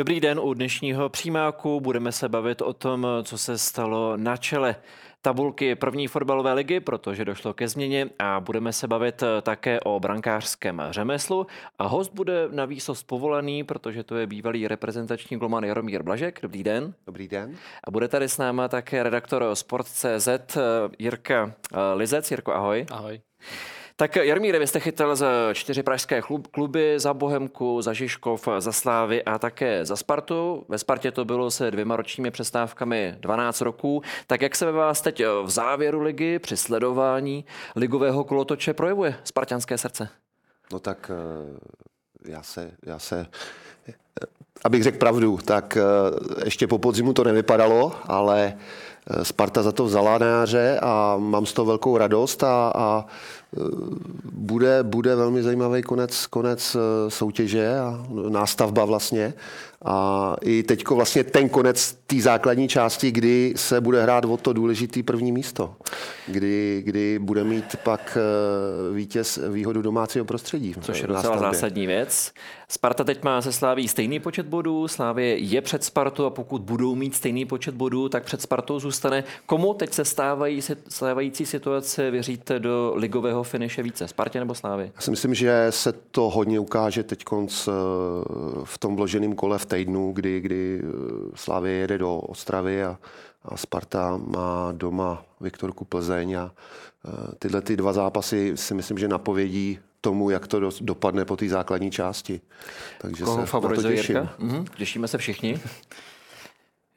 Dobrý den, u dnešního přímáku budeme se bavit o tom, co se stalo na čele tabulky první fotbalové ligy, protože došlo ke změně a budeme se bavit také o brankářském řemeslu a host bude na výsost povolaný, protože to je bývalý reprezentační golman Jaromír Blažek. Dobrý den. Dobrý den. A bude tady s náma také redaktor Sport.cz Jirka Lizec. Jirko, ahoj. Ahoj. Tak Jarmíre, vy jste chytal za čtyři pražské kluby, za Bohemku, za Žižkov, za Slávy a také za Spartu. Ve Spartě to bylo se dvěma ročními přestávkami 12 roků. Tak jak se ve vás teď v závěru ligy při sledování ligového kolotoče projevuje spartianské srdce? No tak eh, já se, já se eh, abych řekl pravdu, tak eh, ještě po podzimu to nevypadalo, ale Sparta za to vzala na jaře a mám z toho velkou radost a, a bude, bude velmi zajímavý konec, konec eh, soutěže a nástavba vlastně. A i teď vlastně ten konec té základní části, kdy se bude hrát o to důležitý první místo. Kdy, kdy bude mít pak eh, vítěz výhodu domácího prostředí. Což je docela zásadní věc. Sparta teď má se Sláví stejný počet bodů, Slávě je před Spartou a pokud budou mít stejný počet bodů, tak před Spartou zůstane. Komu teď se stávají stávající situace věříte do ligového finiše více? Spartě nebo Slávě? Já si myslím, že se to hodně ukáže teď konc eh, v tom vloženém kole v týdnu, kdy, kdy eh, Slávě jede do Ostravy a, a Sparta má doma Viktorku Plzeň a eh, tyhle ty dva zápasy si myslím, že napovědí tomu, jak to dopadne po té základní části. Takže Koho se na to těším. Mhm, těšíme se všichni.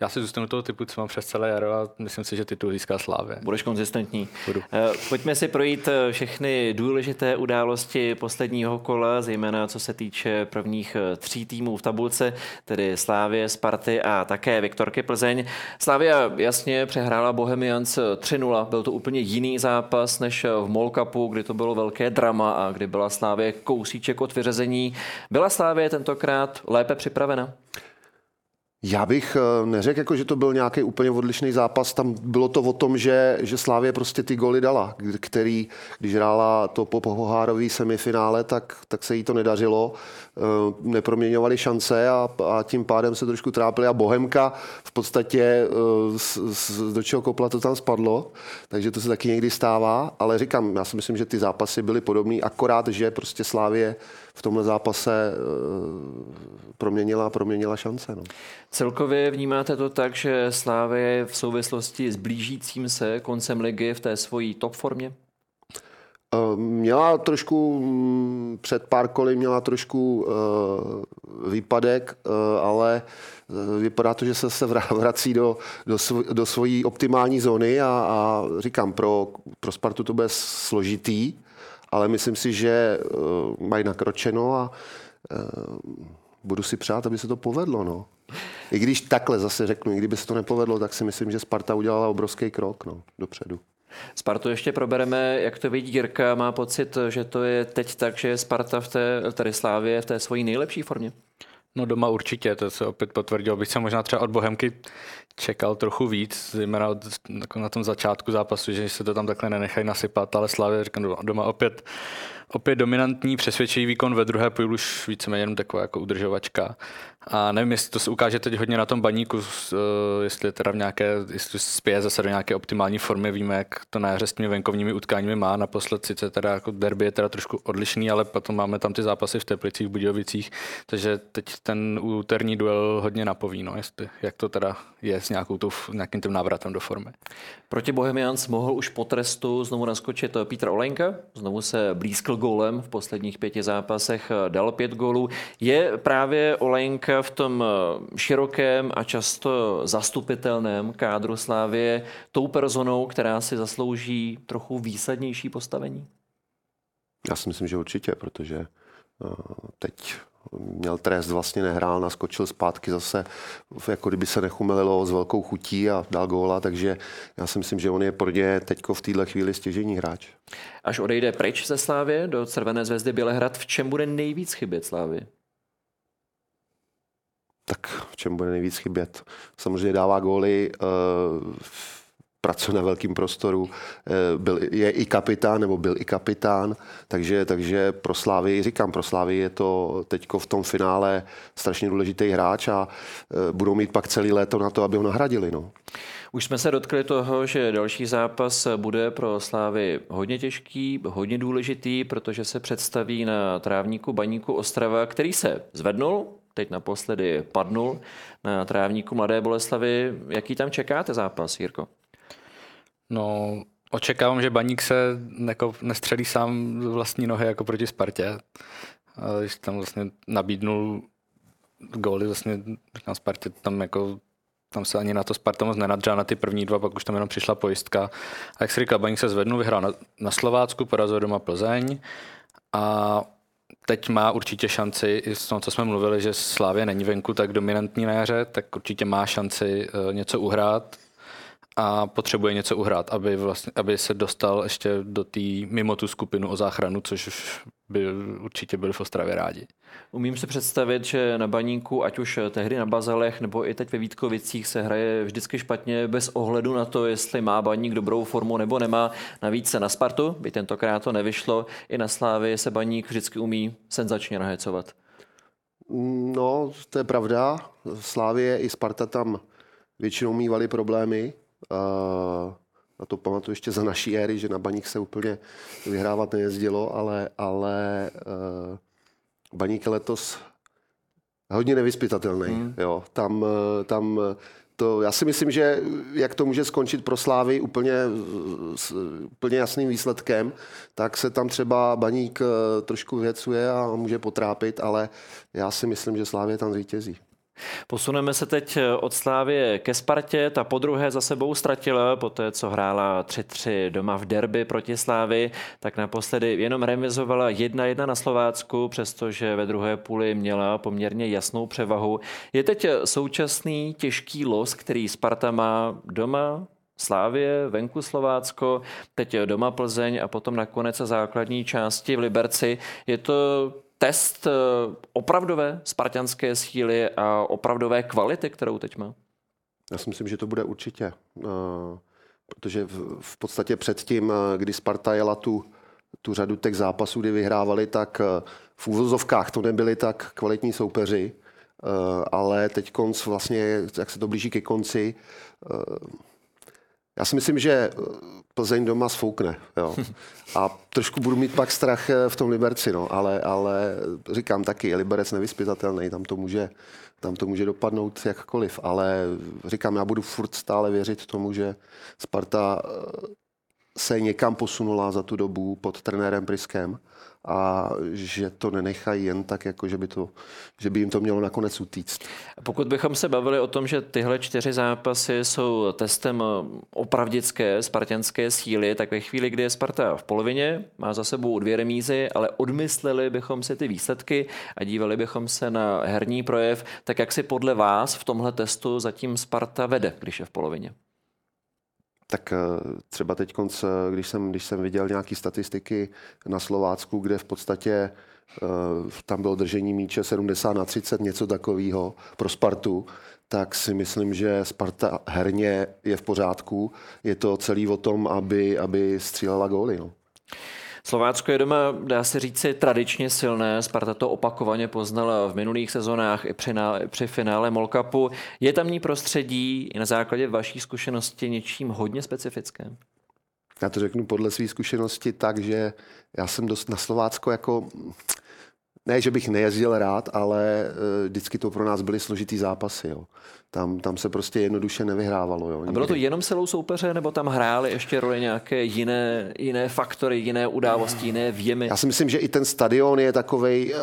Já si zůstanu toho typu, co mám přes celé jaro a myslím si, že titul získá Slávě. Budeš konzistentní. Budu. Eh, pojďme si projít eh, všechny důležité události posledního kola, zejména co se týče prvních eh, tří týmů v tabulce, tedy Slávě, Sparty a také Viktorky Plzeň. Slávia jasně přehrála Bohemians 3-0. Byl to úplně jiný zápas než v Mall Cupu, kdy to bylo velké drama a kdy byla Slávě kousíček od vyřezení. Byla Slávě tentokrát lépe připravena? Já bych eh, neřekl, jako, že to byl nějaký úplně odlišný zápas. Tam bylo to o tom, že, že Slávě prostě ty goly dala, který, když hrála to po pohárový semifinále, tak, tak se jí to nedařilo. Eh, neproměňovali šance a, a tím pádem se trošku trápili. A Bohemka v podstatě z, eh, z, do čeho kopla to tam spadlo, takže to se taky někdy stává. Ale říkám, já si myslím, že ty zápasy byly podobné, akorát, že prostě Slávě v tomhle zápase proměnila, proměnila šance. No. Celkově vnímáte to tak, že Slávě v souvislosti s blížícím se koncem ligy v té svojí top formě? Eh, měla trošku, mm, před pár koly měla trošku uh, výpadek, uh, ale vypadá to, že se, se vrací do, do, svo, do svojí optimální zóny a, a říkám, pro, pro Spartu to bude složitý, ale myslím si, že mají nakročeno a budu si přát, aby se to povedlo. No. I když takhle zase řeknu, i kdyby se to nepovedlo, tak si myslím, že Sparta udělala obrovský krok no, dopředu. Spartu ještě probereme, jak to vidí Jirka. Má pocit, že to je teď tak, že je Sparta v té, tady Slávě v té svojí nejlepší formě? No doma určitě, to se opět potvrdilo. Bych se možná třeba od Bohemky čekal trochu víc, zejména jako na tom začátku zápasu, že se to tam takhle nenechají nasypat, ale Slávě říkám, doma opět opět dominantní, přesvědčivý výkon ve druhé půl už víceméně jenom taková jako udržovačka. A nevím, jestli to se ukáže teď hodně na tom baníku, uh, jestli teda v nějaké, jestli spěje zase do nějaké optimální formy. Víme, jak to na jaře s těmi venkovními utkáními má. Naposled sice teda jako derby je teda trošku odlišný, ale potom máme tam ty zápasy v Teplicích, v Budějovicích, takže teď ten úterní duel hodně napoví, no, jestli, jak to teda je s nějakou tou, nějakým tím návratem do formy. Proti Bohemians mohl už po trestu znovu naskočit Petr Olenka, znovu se blízkl gólem v posledních pěti zápasech, dal pět gólů. Je právě Olenka v tom širokém a často zastupitelném kádru Slávě tou personou, která si zaslouží trochu výsadnější postavení? Já si myslím, že určitě, protože uh, teď měl trest, vlastně nehrál, naskočil zpátky zase, jako kdyby se nechumelilo s velkou chutí a dal góla, takže já si myslím, že on je pro ně teďko v této chvíli stěžení hráč. Až odejde pryč ze Slávy do Červené zvezdy Bělehrad, v čem bude nejvíc chybět Slávy? Tak v čem bude nejvíc chybět? Samozřejmě dává góly, uh, pracuje na velkém prostoru, eh, byl, je i kapitán, nebo byl i kapitán, takže, takže pro Slávy, říkám, pro Slávy je to teď v tom finále strašně důležitý hráč a eh, budou mít pak celý léto na to, aby ho nahradili. No. Už jsme se dotkli toho, že další zápas bude pro Slávy hodně těžký, hodně důležitý, protože se představí na trávníku Baníku Ostrava, který se zvednul, teď naposledy padnul na trávníku Mladé Boleslavy. Jaký tam čekáte zápas, Jirko? No, očekávám, že Baník se jako nestřelí sám vlastní nohy jako proti Spartě. Když tam vlastně nabídnul góly vlastně na Spartě, tam jako tam se ani na to Sparta moc nenadřela na ty první dva, pak už tam jenom přišla pojistka. A jak se říkal, Baník se zvednul, vyhrál na, na Slovácku, porazil doma Plzeň a teď má určitě šanci, i s tom, co jsme mluvili, že Slávě není venku tak dominantní na jaře, tak určitě má šanci uh, něco uhrát a potřebuje něco uhrát, aby, vlastně, aby se dostal ještě do té mimo tu skupinu o záchranu, což by určitě byli v Ostravě rádi. Umím si představit, že na baníku, ať už tehdy na Bazalech nebo i teď ve Vítkovicích se hraje vždycky špatně bez ohledu na to, jestli má baník dobrou formu nebo nemá. Navíc se na Spartu, by tentokrát to nevyšlo, i na Slávy se baník vždycky umí senzačně nahecovat. No, to je pravda. Slávě i Sparta tam většinou mývali problémy, a to pamatuju ještě za naší éry, že na baník se úplně vyhrávat nejezdilo, ale, ale uh, baník je letos hodně nevyspytatelný. Hmm. Jo. Tam, eh, tam to, já si myslím, že jak to může skončit pro Slávy úplně, s úplně jasným výsledkem, tak se tam třeba baník eh, trošku věcuje a může potrápit, ale já si myslím, že Slávě tam zvítězí. Posuneme se teď od Slávě ke Spartě. Ta podruhé za sebou ztratila, po té, co hrála 3-3 doma v derby proti Slávy, tak naposledy jenom remizovala 1-1 na Slovácku, přestože ve druhé půli měla poměrně jasnou převahu. Je teď současný těžký los, který Sparta má doma Slávě, venku Slovácko, teď doma Plzeň a potom nakonec základní části v Liberci. Je to test eh, opravdové spartianské síly a opravdové kvality, kterou teď má? Já si myslím, že to bude určitě. Eh, protože v podstatě předtím, eh, kdy Sparta jela tu, tu řadu těch zápasů, kdy vyhrávali, tak v úvozovkách to nebyli tak kvalitní soupeři, ale teď konc vlastně, jak se to blíží ke konci, já si myslím, že Plzeň doma sfoukne. Jo. A trošku budu mít pak strach eh, v tom Liberci, no. ale, ale říkám taky, je Liberec nevyspytatelný, tam to může, tam to může dopadnout jakkoliv, ale říkám, já budu furt stále věřit tomu, že Sparta eh, se někam posunula za tu dobu pod trenérem Priskem a že to nenechají jen tak, jako že by, to, že by jim to mělo nakonec utíct. Pokud bychom se bavili o tom, že tyhle čtyři zápasy jsou testem opravdické spartianské síly, tak ve chvíli, kdy je Sparta v polovině, má za sebou dvě remízy, ale odmysleli bychom si ty výsledky a dívali bychom se na herní projev, tak jak si podle vás v tomhle testu zatím Sparta vede, když je v polovině? Tak eh, třeba teď, když jsem, když jsem viděl nějaké statistiky na Slovácku, kde v podstatě eh, tam bylo držení míče 70 na 30, něco takového pro Spartu, tak si myslím, že Sparta herně je v pořádku. Je to celý o tom, aby, aby střílela góly. No. Slovácko je doma, dá se říci, tradičně silné. Sparta to opakovaně poznala v minulých sezónách i při, ná, při finále Molkapu. Je tamní prostředí i na základě vaší zkušenosti něčím hodně specifickém? Já to řeknu podle své zkušenosti tak, že já jsem dost na Slovácko jako ne, že bych nejezdil rád, ale uh, vždycky to pro nás byly složitý zápasy. Jo. tam, tam se prostě jednoduše nevyhrávalo. Jo, a bylo to jenom silou soupeře, nebo tam hrály ještě roli nějaké jiné, jiné faktory, jiné události, jiné věmy? Já si myslím, že i ten stadion je takový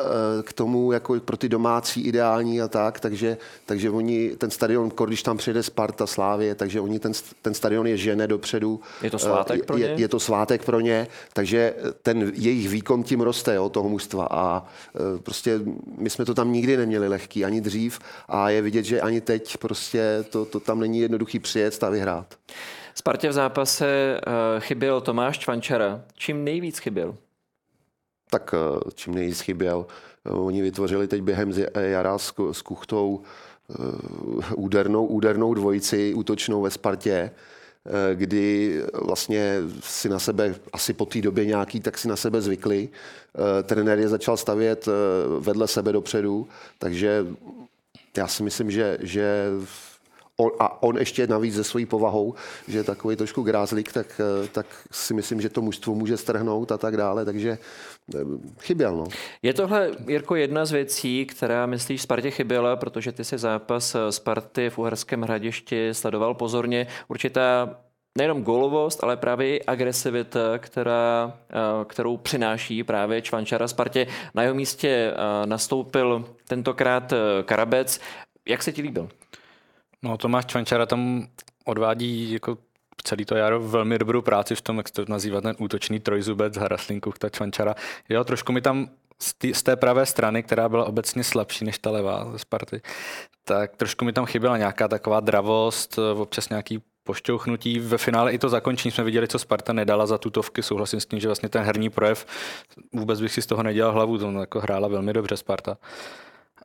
k tomu jako pro ty domácí ideální a tak, takže, takže oni, ten stadion, když tam přijde Sparta, Slávě, takže oni ten, ten stadion je žene dopředu. Je to svátek pro ně? Je, je to svátek pro ně, takže ten jejich výkon tím roste, jo, toho mužstva a prostě my jsme to tam nikdy neměli lehký, ani dřív a je vidět, že ani teď prostě to, to tam není jednoduchý přijet a vyhrát. Spartě v zápase uh, chyběl Tomáš Čvančara. Čím nejvíc chyběl? Tak uh, čím nejvíc chyběl. Oni vytvořili teď během jara s, s Kuchtou údernou, údernou dvojici útočnou ve Spartě, kdy vlastně si na sebe, asi po té době nějaký, tak si na sebe zvykli. Trenér je začal stavět vedle sebe dopředu, takže já si myslím, že, že on, a on ještě navíc se svojí povahou, že je takový trošku grázlík, tak, tak si myslím, že to mužstvo může strhnout a tak dále, takže eh, chyběl. No. Je tohle, Jirko, jedna z věcí, která myslíš Spartě chyběla, protože ty si zápas Sparty v Uherském hradišti sledoval pozorně. Určitá nejenom golovost, ale právě i agresivita, která, eh, kterou přináší právě Čvančara Spartě. Na jeho místě eh, nastoupil tentokrát eh, Karabec. Jak se ti líbil? No Tomáš Čvančara tam odvádí jako celý to jaro velmi dobrou práci v tom, jak to nazývá ten útočný trojzubec Haraslinku, ta Čvančara. Jo, trošku mi tam z, tý, z té pravé strany, která byla obecně slabší než ta levá ze Sparty, tak trošku mi tam chyběla nějaká taková dravost, občas nějaký pošťouchnutí. Ve finále i to zakončení jsme viděli, co Sparta nedala za tutovky. Souhlasím s tím, že vlastně ten herní projev, vůbec bych si z toho nedělal hlavu, to jako hrála velmi dobře Sparta.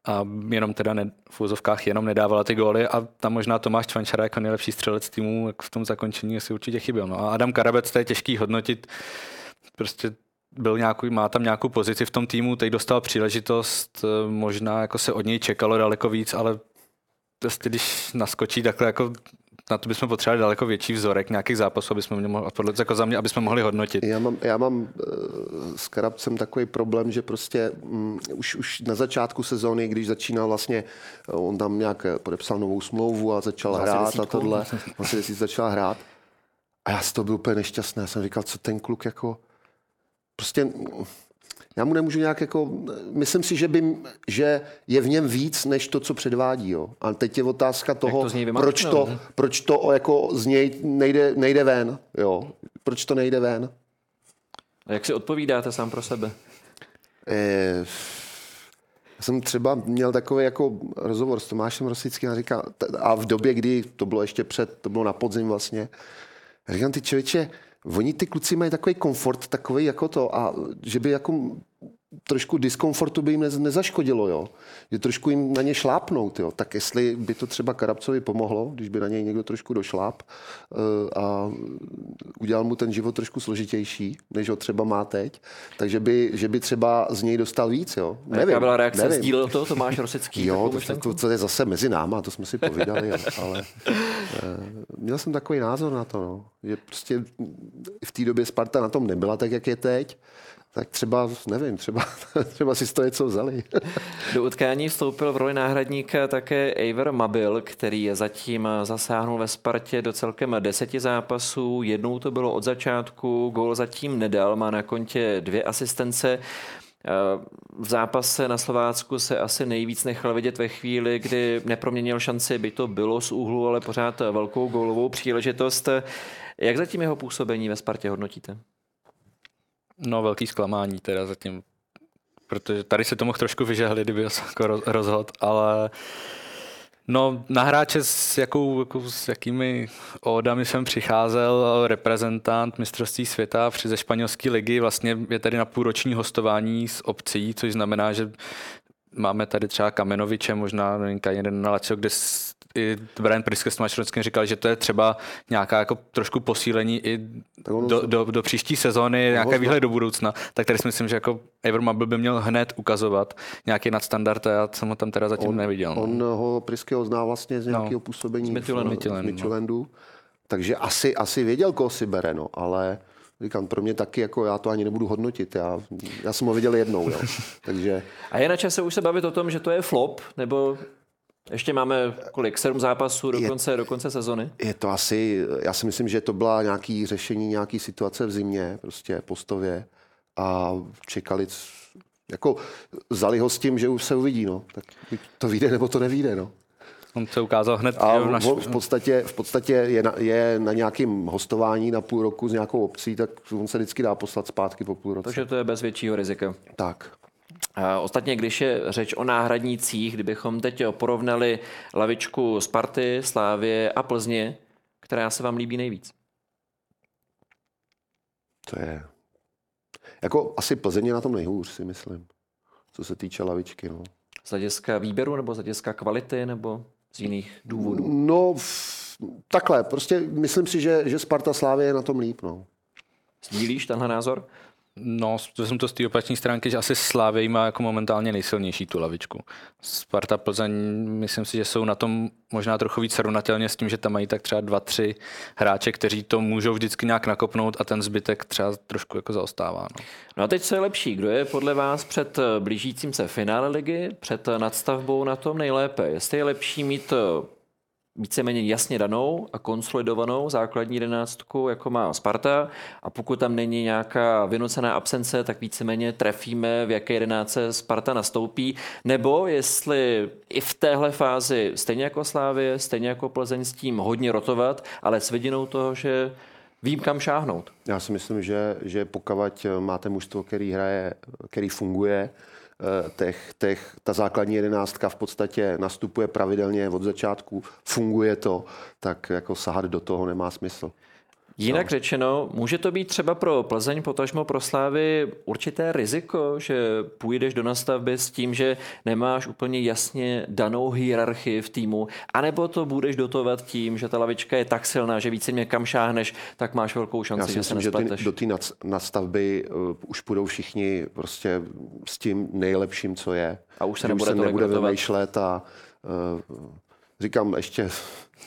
A jenom teda ne, v úzovkách jenom nedávala ty góly a tam možná Tomáš Čvančara jako nejlepší střelec týmu v tom zakončení si určitě chyběl. No a Adam Karabec, to je těžký hodnotit. Prostě byl nějaký, má tam nějakou pozici v tom týmu, teď dostal příležitost, možná jako se od něj čekalo daleko víc, ale prostě když naskočí takhle jako na to bychom potřebovali daleko větší vzorek nějakých zápasů, aby jsme mohli, podle, jako za mě, aby jsme mohli hodnotit. Já mám, já mám eh, s Karabcem takový problém, že prostě um, už, už na začátku sezóny, když začínal vlastně, eh, on tam nějak podepsal novou smlouvu a začal Zase hrát desítku. a tohle, vlastně si začal hrát. A já z toho byl úplně nešťastný. Já jsem říkal, co ten kluk jako... Prostě já mu nemůžu nějak jako, myslím si, že, by, že je v něm víc, než to, co předvádí. Jo. A teď je otázka toho, to proč, to, proč to jako z něj nejde, nejde ven. Jo. Proč to nejde ven. A jak si odpovídáte sám pro sebe? E, já jsem třeba měl takový jako rozhovor s Tomášem Rosickým a říkal, a v době, kdy to bylo ještě před, to bylo na podzim vlastně, říkám, ty člověče, Oni ty kluci mají takový komfort, takový jako to, a že by jako trošku diskomfortu by jim nezaškodilo, jo. Že trošku jim na ně šlápnout, jo. Tak jestli by to třeba Karabcovi pomohlo, když by na něj někdo trošku došláp uh, a udělal mu ten život trošku složitější, než ho třeba má teď, takže by, že by třeba z něj dostal víc, jo. A nevím, jaká byla reakce? Nevím. Sdílel to Tomáš Rosický? jo, to, to, to, je zase mezi náma, to jsme si povídali, jo. ale uh, měl jsem takový názor na to, no. že prostě v té době Sparta na tom nebyla tak, jak je teď tak třeba, nevím, třeba, třeba si toho něco vzali. Do utkání vstoupil v roli náhradníka také Eivor Mabil, který je zatím zasáhnul ve Spartě do celkem deseti zápasů. Jednou to bylo od začátku, gól zatím nedal, má na kontě dvě asistence. V zápase na Slovácku se asi nejvíc nechal vidět ve chvíli, kdy neproměnil šanci, by to bylo z úhlu, ale pořád velkou gólovou příležitost. Jak zatím jeho působení ve Spartě hodnotíte? No, velký zklamání teda zatím, protože tady se to mohl trošku vyžehlit, kdyby jako rozhod, ale No, na hráče s, jakou, jako, s jakými ódami jsem přicházel, reprezentant mistrovství světa při ze španělské ligy, vlastně je tady na půlroční hostování s obcí, což znamená, že máme tady třeba Kamenoviče, možná jeden na kde i Brian Priske s Mačrockým říkal, že to je třeba nějaká jako trošku posílení i do, do, do příští sezóny, nějaké výhled do budoucna, tak tady si myslím, že jako Ever Mabel by měl hned ukazovat nějaký nadstandard a já jsem ho tam teda zatím on, neviděl. No. On ho Priského zná vlastně z nějakého no, působení z Michelandu. No. takže asi, asi věděl, koho si bere, no, ale říkám, pro mě taky, jako já to ani nebudu hodnotit. Já, já jsem ho viděl jednou, jo. Takže... A je na čase už se bavit o tom, že to je flop, nebo Ještě máme kolik? Sedm zápasů do Je- konce, do konce sezony? Je to asi, já si myslím, že to byla nějaký řešení nějaký situace v zimě, prostě postově a čekali, jako vzali ho s tím, že už se uvidí, no. Tak to vyjde, nebo to nevyjde, no. On se ukázal hned A v naš... on v podstatě, v podstatě je, na, je na nějakém hostování na půl roku s nějakou obcí, tak on se vždycky dá poslat zpátky po půl roce. Takže to je bez většího rizika. Tak. Ostatně, když je řeč o náhradnících, kdybychom teď porovnali lavičku Sparty, Slávě a Plzně, která se vám líbí nejvíc? To je... Jako asi Plzeň je na tom nejhůř, si myslím. Co se týče lavičky, no. Z hlediska výběru nebo z hlediska kvality nebo z jiných důvodů? No, v, takhle, prostě myslím si, že, že Sparta Slávě je na tom líp, no. Sdílíš tenhle názor? No, to jsem to z té opační stránky, že asi Slávy má jako momentálně nejsilnější tu lavičku. Sparta Plzeň, myslím si, že jsou na tom možná trochu víc srovnatelně s tím, že tam mají tak třeba dva, tři hráče, kteří to můžou vždycky nějak nakopnout a ten zbytek třeba trošku jako zaostává. No. No a teď co je lepší? Kdo je podle vás před eh, blížícím se finále ligy, před nadstavbou na tom nejlépe? Jestli je lepší mít eh, víceméně jasně danou a konsolidovanou základní jedenáctku, jako má Sparta, a pokud tam není nějaká vynucená absence, tak víceméně trefíme, v jaké jedenáctce Sparta nastoupí, nebo jestli i v téhle fázi, stejně jako Slávě, stejně jako Plzeň s tím hodně rotovat, ale s vidinou toho, že vím, kam šáhnout. Já si myslím, že, že pokud máte mužstvo, který hraje, který funguje, těch, těch, ta základní jedenáctka v podstatě nastupuje pravidelně od začátku, funguje to, tak jako sahat do toho nemá smysl. Jinak řečeno, může to být třeba pro Plzeň, potažmo pro Slávy určité riziko, že půjdeš do nastavby s tím, že nemáš úplně jasně danou hierarchii v týmu, anebo to budeš dotovat tím, že ta lavička je tak silná, že víceméně kam šáhneš, tak máš velkou šanci, Já si že se myslím, že ty, nespleteš. do té nastavby uh, už půjdou všichni prostě s tím nejlepším, co je. A už se Že nebude se tolik nebude vymýšlet a uh, říkám ještě,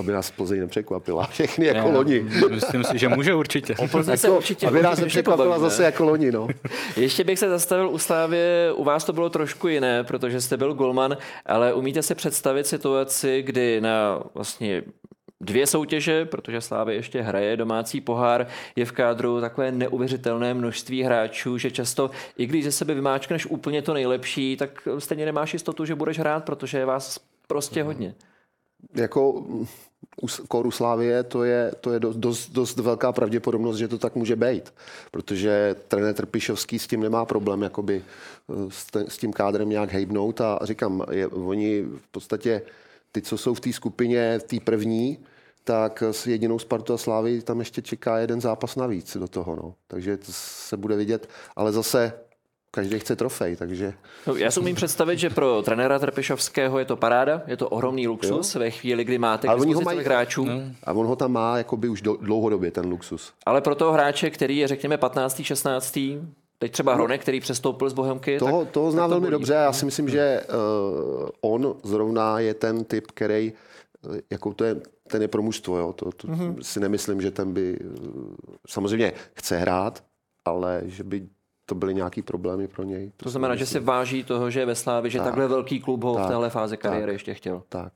aby nás Plzeň nepřekvapila. Všechny jako loni. Myslím si, že může určitě. Plzeň se Jako, určitě aby nás nepřekvapila zase jako loni, no. Ještě bych se zastavil u Slávě, u vás to bylo trošku jiné, protože jste byl golman, ale umíte si představit situaci, kdy na vlastně dvě soutěže, protože Slávě ještě hraje domácí pohár, je v kádru takové neuvěřitelné množství hráčů, že často, i když ze sebe vymáčkneš úplně to nejlepší, tak stejně nemáš jistotu, že budeš hrát, protože je vás prostě hodně. jako u S- Koru Slávie to je, to je dost, dost, dost velká pravděpodobnost, že to tak může být, protože trenér Trpišovský s tím nemá problém jakoby eh, s, s tím kádrem nějak hejbnout a říkám, je, oni v podstatě ty, co jsou v té skupině, v té první, tak s jedinou Spartu a Slávy tam ještě čeká jeden zápas navíc do toho, no. takže to se bude vidět, ale zase každý chce trofej, takže No, já si umím představit, že pro trenéra Trpišovského je to paráda, je to ohromný luxus ve chvíli, kdy máte k Ale ho dispozici mají- hráčů. a on ho tam má jakoby už do, dlouhodobě, ten luxus. Ale pro toho hráče, který je řekněme 15. 16. Teď třeba Hronek, který přestoupil z Bohemky. Toho, tak, toho tak to velmi bolí. dobře. Já si myslím, že uh, on zrovna je ten typ, který eh, jako to je, ten je pro mužstvo. Jo? To, to Mhm. mm-hmm. si nemyslím, že ten by eh, samozřejmě chce hrát, ale že by to byly nějaký problémy pro něj. To znamená, že si váží toho, že je ve Slávě, že takhle velký klub ho v Tak. téhle fázi kariéry Tak. ještě chtěl. Tak.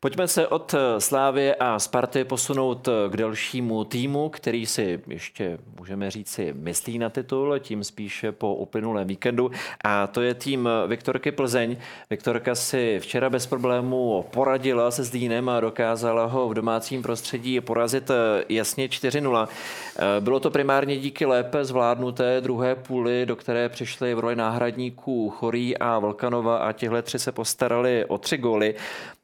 Pojďme se od eh, Slávie a Sparty posunout eh, k dalšímu týmu, který si ještě, můžeme říci, myslí na titul, tím spíše po uplynulém víkendu. A to je tým eh, Viktorky Plzeň. Viktorka si včera bez problémů poradila se Zdínem a dokázala ho v domácím prostředí porazit jasně 4-0. Eh, Bylo to primárně díky lépe zvládnuté druhé půli, do které přišli v roli náhradníků Chorý a Volkanova a tihle tři se postarali o tři góly.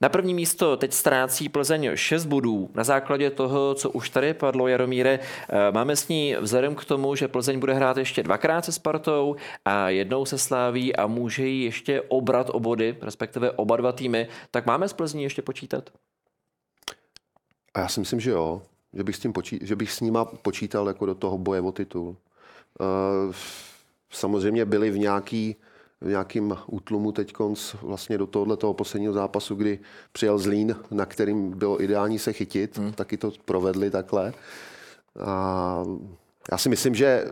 Na první místo teď ztrácí Plzeň 6 bodů. Na základě toho, co už tady padlo, Jaromíre, eh, máme s ní vzhledem k tomu, že Plzeň bude hrát ještě dvakrát se Spartou a jednou se Sláví a může jí ještě obrat o body, respektive oba dva týmy, tak máme s Plzní ještě počítat? A já si myslím, že jo. Že bych s, tím počí, že bych s nima počítal jako do toho boje o titul. Uh, samozřejmě byli v nějaký v nějakým útlumu teď vlastně do tohohle toho posledního zápasu, kdy přijel Zlín, na kterým bylo ideální se chytit, hmm. taky to provedli takhle. A já si myslím, že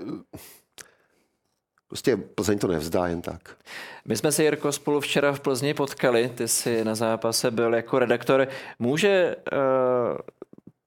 prostě Plzeň to nevzdá jen tak. My jsme se, Jirko, spolu včera v Plzni potkali, ty jsi na zápase byl jako redaktor. Může uh,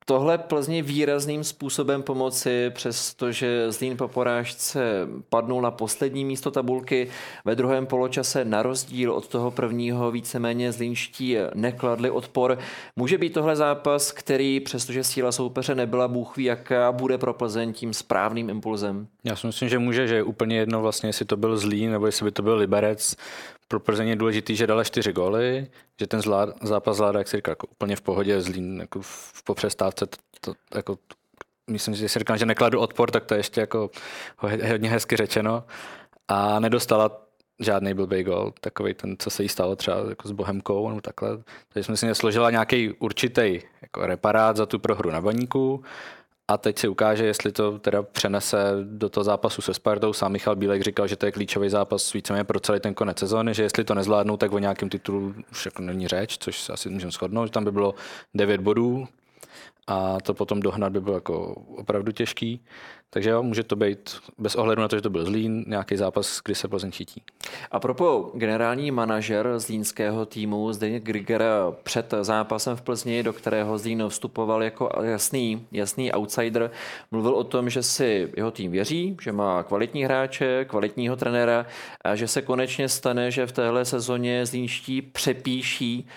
tohle Plzni výrazným způsobem pomoci, přestože Zlín po porážce padnul na poslední místo tabulky ve druhém poločase na rozdíl od toho prvního víceméně Zlínští nekladli odpor. Může být tohle zápas, který, přestože síla soupeře nebyla bůh ví jaká, bude pro Plzeň tím správným impulzem? Já si myslím, že může, že je úplně jedno vlastně, jestli to byl Zlín nebo jestli by to byl Liberec pro Plzeň je důležitý, že dala čtyři góly, že ten zlá, zápas zvládá, jak si říkal, jako úplně v pohodě, Zlín jako v, po přestávce, to, to, jako, myslím, že si říkám, že nekladu odpor, tak to je ještě jako hodně hezky řečeno. A nedostala žádný blbý gol, takový ten, co se jí stalo třeba jako s Bohemkou nebo takhle. Takže jsme si nesložila nějaký určitý jako reparát za tu prohru na baníku a teď si ukáže, jestli to teda přenese do toho zápasu se Spartou. Sám Michal Bílek říkal, že to je klíčový zápas víceméně pro celý ten konec sezóny, že jestli to nezvládnou, tak o nějakém titulu už jako není řeč, což asi můžeme shodnout, že tam by bylo 9 bodů a to potom dohnat by bylo jako opravdu těžký. Takže jo, může to být bez ohledu na to, že to byl Zlín, nějaký zápas, kdy se Plzeň chytí. A propo generální manažer zlínského týmu Zdeněk Griger před zápasem v Plzni, do kterého Zlín vstupoval jako jasný, jasný outsider, mluvil o tom, že si jeho tým věří, že má kvalitní hráče, kvalitního trenéra a že se konečně stane, že v téhle sezóně Zlínští přepíší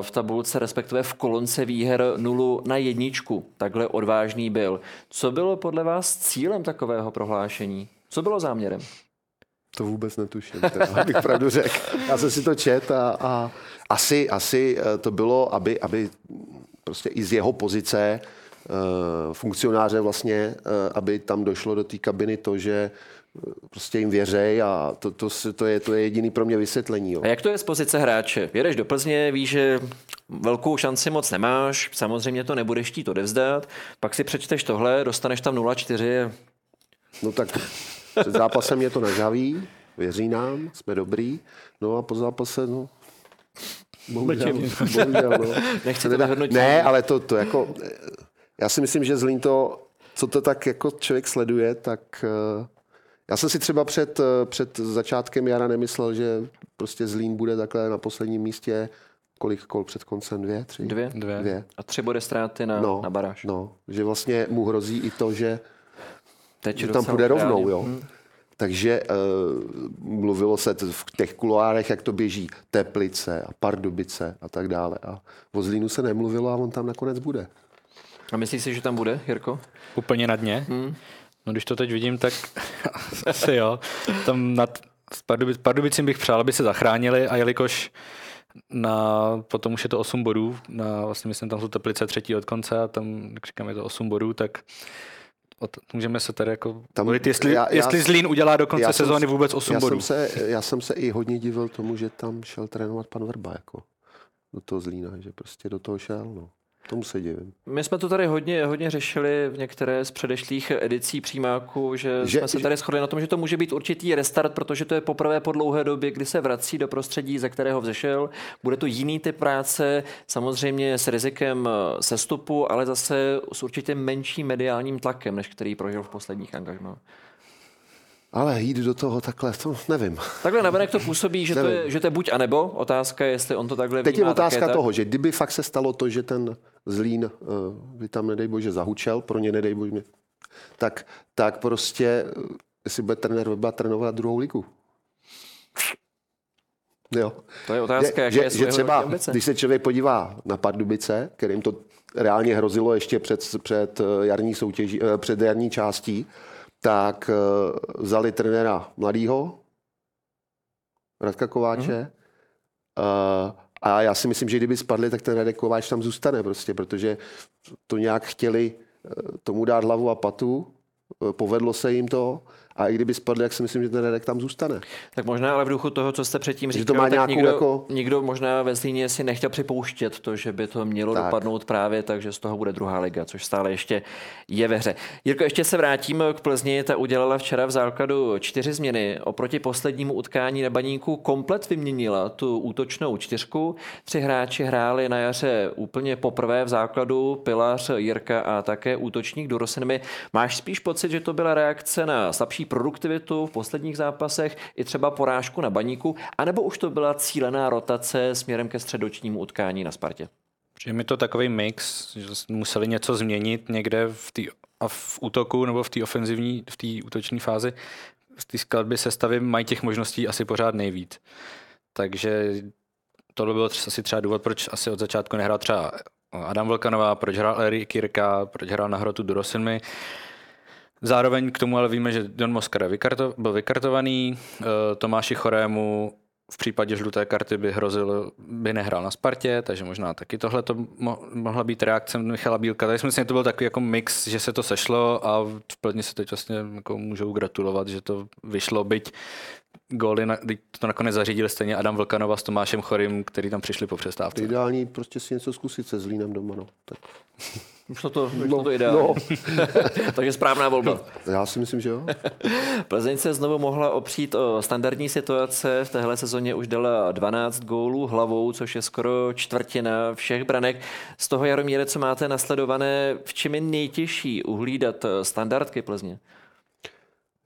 v tabulce, respektive v kolonce výher nulu na jedničku. Takhle odvážný byl. Co bylo podle vás cílem takového prohlášení? Co bylo záměrem? To vůbec netuším, teda, abych pravdu řekl. Já jsem si to čet a, a asi, asi eh, to bylo, aby, aby prostě i z jeho pozice eh, funkcionáře vlastně, aby tam došlo do té kabiny to, že prostě jim věřej a to, to, to, je, to je jediný pro mě vysvětlení. Jo. A jak to je z pozice hráče? Jedeš do Plzně, víš, že velkou šanci moc nemáš, samozřejmě to nebudeš chtít odevzdat, pak si přečteš tohle, dostaneš tam 0-4. No tak před zápasem je to nežaví, věří nám, jsme dobrý, no a po zápase, no, bohužel, bohužel no. Nechci to Ne, ale to, to jako, já si myslím, že Zlín to, co to tak jako člověk sleduje, tak uh, já jsem si třeba před, eh, před začátkem jara nemyslel, že prostě Zlín bude takhle na posledním místě kolik kol před koncem? Dvě, tři? Dvě. Dvě. Dvě. A tři body ztráty na, no, na baráž. No, že vlastně mu hrozí i to, že, Teď že tam půjde rovnou, jo. Hmm. Takže uh, mluvilo se v těch kuloárech, jak to běží, Teplice a Pardubice a tak dále. A o Zlínu se nemluvilo a on tam nakonec bude. A myslíš si, že tam bude, Jirko? Úplně na dně? Hmm. No když to teď vidím, tak asi jo. Tam nad Pardubic, Pardubicím bych přál, aby se zachránili a jelikož na, potom už je to 8 bodů, na, vlastně myslím, tam jsou Teplice třetí od konce a tam, jak říkám, je to 8 bodů, tak od, můžeme se tady jako tam, volit, jestli, já, jestli já, Zlín udělá do konce sezóny vůbec 8 já bodů. Jsem se, já jsem se i hodně divil tomu, že tam šel trénovat pan Vrba, jako do toho Zlína, že prostě do toho šel, no. Tomu se divím. My jsme to tady hodně, hodně řešili v některé z předešlých edicí přímáku, že, že jsme se tady shodli na tom, že to může být určitý restart, protože to je poprvé po dlouhé době, kdy se vrací do prostředí, ze kterého vzešel. Bude to jiný typ práce, samozřejmě s rizikem sestupu, ale zase s určitě menším mediálním tlakem, než který prožil v posledních angažmách. Ale jít do toho takhle, to nevím. Takhle navenek to působí, že to, je, že to je buď a nebo. Otázka je, jestli on to takhle Teď vnímá, je otázka tak. toho, že kdyby fakt se stalo to, že ten Zlín by eh, tam, nedej bože, zahučel, pro ně nedej bože, tak, tak prostě, eh, jestli bude trenér Weba trénovat druhou ligu. Jo. To je otázka, že, že, že třeba, když se člověk podívá na Pardubice, kterým to reálně hrozilo ještě před, před eh, jarní soutěží, před jarní částí, tak vzali trenéra mladýho, Radka Kováče, mm. A já si myslím, že kdyby spadli, tak ten Radek Kováč tam zůstane prostě, protože to nějak chtěli eh, tomu dát hlavu a patu, eh, povedlo se jim to a i kdyby spadl, jak si myslím, že ten Redek tam zůstane. Tak možná ale v duchu toho, co jste předtím říkal, že to má tak nikdo, jako... nikdo možná ve Zlíně si nechtěl připouštět to, že by to mělo tak. dopadnout právě tak, že z toho bude druhá liga, což stále ještě je ve hře. Jirko, ještě se vrátím k Plzni. Ta udělala včera v základu čtyři změny. Oproti poslednímu utkání na baníku komplet vyměnila tu útočnou čtyřku. Tři hráči hráli na jaře úplně poprvé v základu, Pilař, Jirka a také útočník Dorosenmi. Máš spíš pocit, že to byla reakce na slabší produktivitu v posledních zápasech, i třeba porážku na baníku, anebo už to byla cílená rotace směrem ke středočnímu utkání na Spartě? Přijde mi to takový mix, že museli něco změnit někde v, tý, a v útoku nebo v té ofenzivní, v té útoční fázi. Z té skladby sestavy mají těch možností asi pořád nejvíc. Takže to by byl asi třeba důvod, proč asi od začátku nehrál třeba Adam Vlkanová, proč hrál Erik Kirka, proč hrál na hrotu Durosinmi. Zároveň k tomu ale víme, že Don Moskara vykarto, byl vykartovaný, eh, Tomáši Chorému v případě žluté karty by hrozil, by nehrál na Spartě, takže možná taky tohle to mo- mohla být reakce Michala Bílka. Takže myslím, že to byl takový jako mix, že se to sešlo a v Plzni se teď vlastně jako můžou gratulovat, že to vyšlo, byť góly, na, to nakonec zařídili stejně Adam Vlkanova s Tomášem Chorým, který tam přišli po přestávce. Ideální prostě si něco zkusit se Zlínem doma. No. Tak. Vyšlo to, vyšlo no, to ideálně. No. Takže správná volba. Já si myslím, že jo. Plzeň se znovu mohla opřít o standardní situace. V téhle sezóně už dala 12 gólů hlavou, což je skoro čtvrtina všech branek. Z toho, Jaromíre, co máte nasledované, v čem je nejtěžší uhlídat standardky Plzně?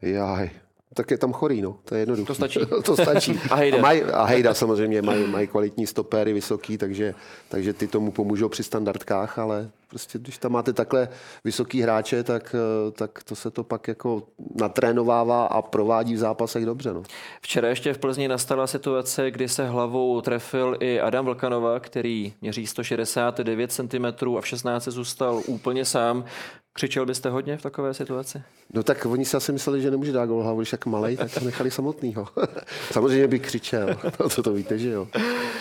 Jaj, tak je tam chorý, no. To je jednoduché. To stačí. to stačí. A Hejda. A, maj, a Hejda samozřejmě mají, mají kvalitní stopéry vysoký, takže, takže ty tomu pomůžou při standardkách, ale prostě když tam máte takhle vysoký hráče, tak, tak to se to pak jako natrénovává a provádí v zápasech dobře. No. Včera ještě v Plzni nastala situace, kdy se hlavou trefil i Adam Vlkanova, který měří 169 cm a v 16 zůstal úplně sám. Křičel byste hodně v takové situaci? No tak oni si asi mysleli, že nemůže dát gol hlavu, když jak malej, tak to nechali samotnýho. Samozřejmě by křičel, to, to víte, že jo.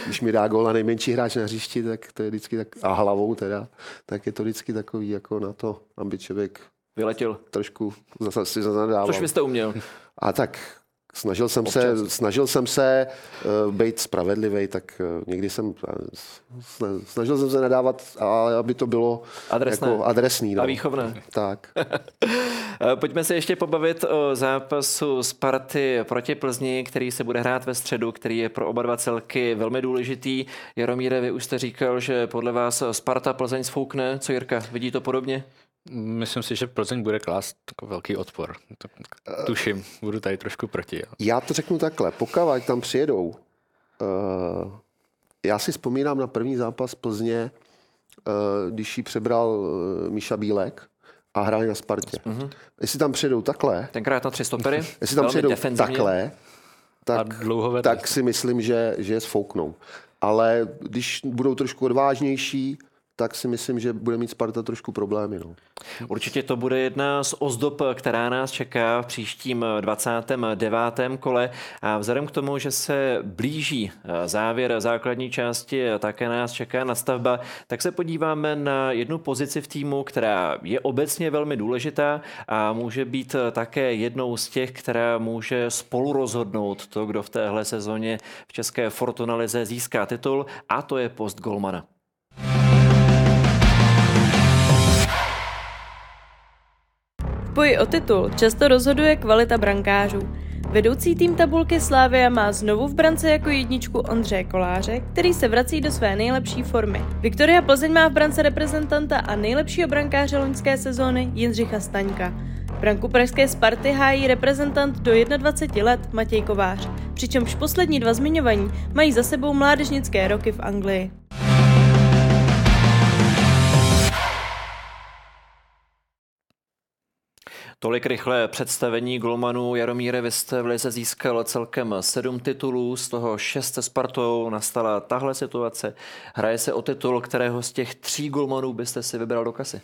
Když mi dá gol na nejmenší hráč na hřišti, tak to je vždycky tak, a hlavou teda, tak je to vždycky takový jako na to, aby člověk vyletěl. Trošku zase si zanadával. Což byste uměl. A tak Snažil jsem se, snažil jsem se uh, být spravedlivý, tak uh, někdy jsem uh, snažil jsem se nadávat, ale aby to bylo Adresné. jako adresný. No. A výchovné. Tak. Pojďme se ještě pobavit o zápasu Sparty proti Plzni, který se bude hrát ve středu, který je pro oba dva celky velmi důležitý. Jaromíre, vy už jste říkal, že podle vás Sparta Plzeň sfoukne. Co Jirka, vidí to podobně? Myslím si, že Plzeň bude klást takový velký odpor. Tuším, budu tady trošku proti. Jo. Já to řeknu takhle. Pokud tam přijedou, uh, já si vzpomínám na první zápas Plzně, uh, když ji přebral uh, Míša Bílek a hráli na Spartě. Uh-huh. Jestli tam přijedou takhle... Tenkrát na tři stopery. Jestli tam přijedou takhle, tak, tak si myslím, že, že je sfouknou. Ale když budou trošku odvážnější, tak si myslím, že bude mít Sparta trošku problémy. No. Určitě to bude jedna z ozdob, která nás čeká v příštím 29. kole. A vzhledem k tomu, že se blíží závěr základní části, také nás čeká nastavba, tak se podíváme na jednu pozici v týmu, která je obecně velmi důležitá a může být také jednou z těch, která může spolu rozhodnout to, kdo v téhle sezóně v České Fortunalize získá titul, a to je post Golmana. Boji o titul často rozhoduje kvalita brankářů. Vedoucí tým tabulky Slávia má znovu v brance jako jedničku Ondřeje Koláře, který se vrací do své nejlepší formy. Viktoria Plzeň má v brance reprezentanta a nejlepšího brankáře loňské sezóny Jindřicha Staňka. Branku pražské Sparty hájí reprezentant do 21 let Matěj Kovář, přičemž poslední dva zmiňovaní mají za sebou mládežnické roky v Anglii. Tolik rychlé představení golmanů. Jaromíre, vy jste v Lize získal celkem sedm titulů, z toho šest se Spartou. Nastala tahle situace. Hraje se o titul, kterého z těch tří golmanů byste si vybral do kasy?